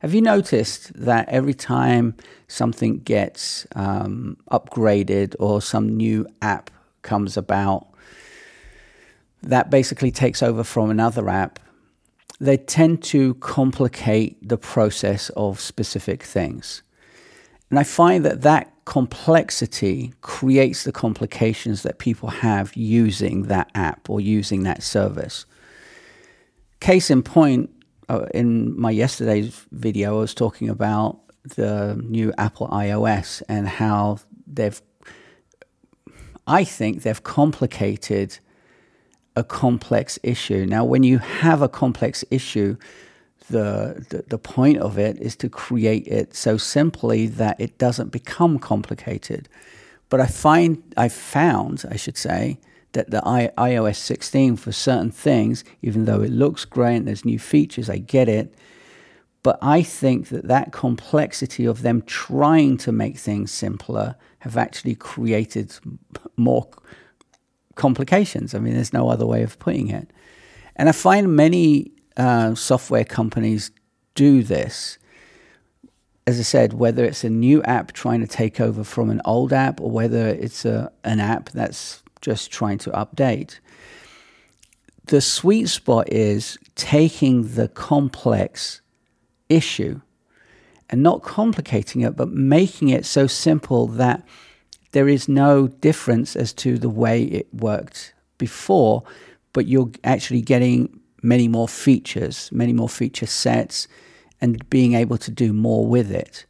Have you noticed that every time something gets um, upgraded or some new app comes about, that basically takes over from another app, they tend to complicate the process of specific things. And I find that that complexity creates the complications that people have using that app or using that service. Case in point, uh, in my yesterday's video, I was talking about the new Apple iOS and how they've, I think they've complicated a complex issue. Now, when you have a complex issue, the, the, the point of it is to create it so simply that it doesn't become complicated. But I find I found, I should say, that the I, iOS 16 for certain things, even though it looks great and there's new features, I get it. But I think that that complexity of them trying to make things simpler have actually created more complications. I mean, there's no other way of putting it. And I find many uh, software companies do this. As I said, whether it's a new app trying to take over from an old app or whether it's a, an app that's just trying to update, the sweet spot is taking the complex issue and not complicating it, but making it so simple that there is no difference as to the way it worked before, but you're actually getting many more features, many more feature sets, and being able to do more with it.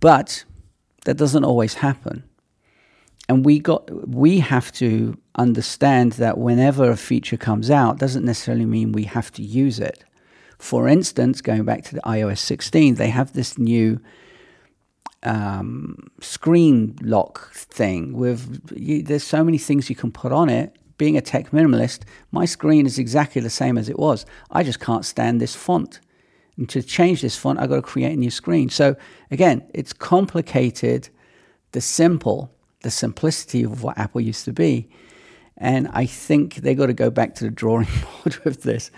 But that doesn't always happen. And we got we have to understand that whenever a feature comes out doesn't necessarily mean we have to use it. For instance, going back to the iOS 16, they have this new um, screen lock thing with you, there's so many things you can put on it being a tech minimalist, my screen is exactly the same as it was. I just can't stand this font. And to change this font, I've got to create a new screen. So again, it's complicated, the simple, the simplicity of what Apple used to be. And I think they got to go back to the drawing board with this.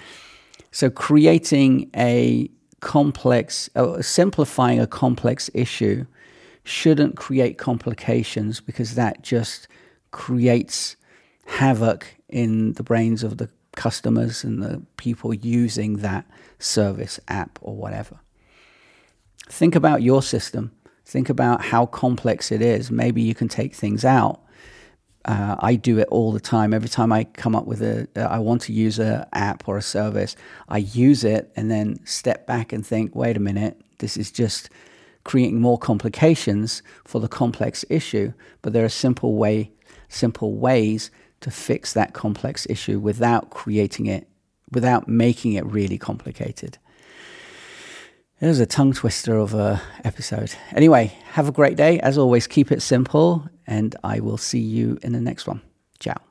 So creating a complex, uh, simplifying a complex issue shouldn't create complications because that just creates havoc in the brains of the customers and the people using that service, app, or whatever. Think about your system. Think about how complex it is. Maybe you can take things out. Uh, I do it all the time. Every time I come up with a, uh, I want to use a app or a service, I use it and then step back and think, wait a minute, this is just creating more complications for the complex issue. But there are simple way, simple ways to fix that complex issue without creating it, without making it really complicated. It was a tongue twister of a episode. Anyway, have a great day. As always, keep it simple, and I will see you in the next one. Ciao.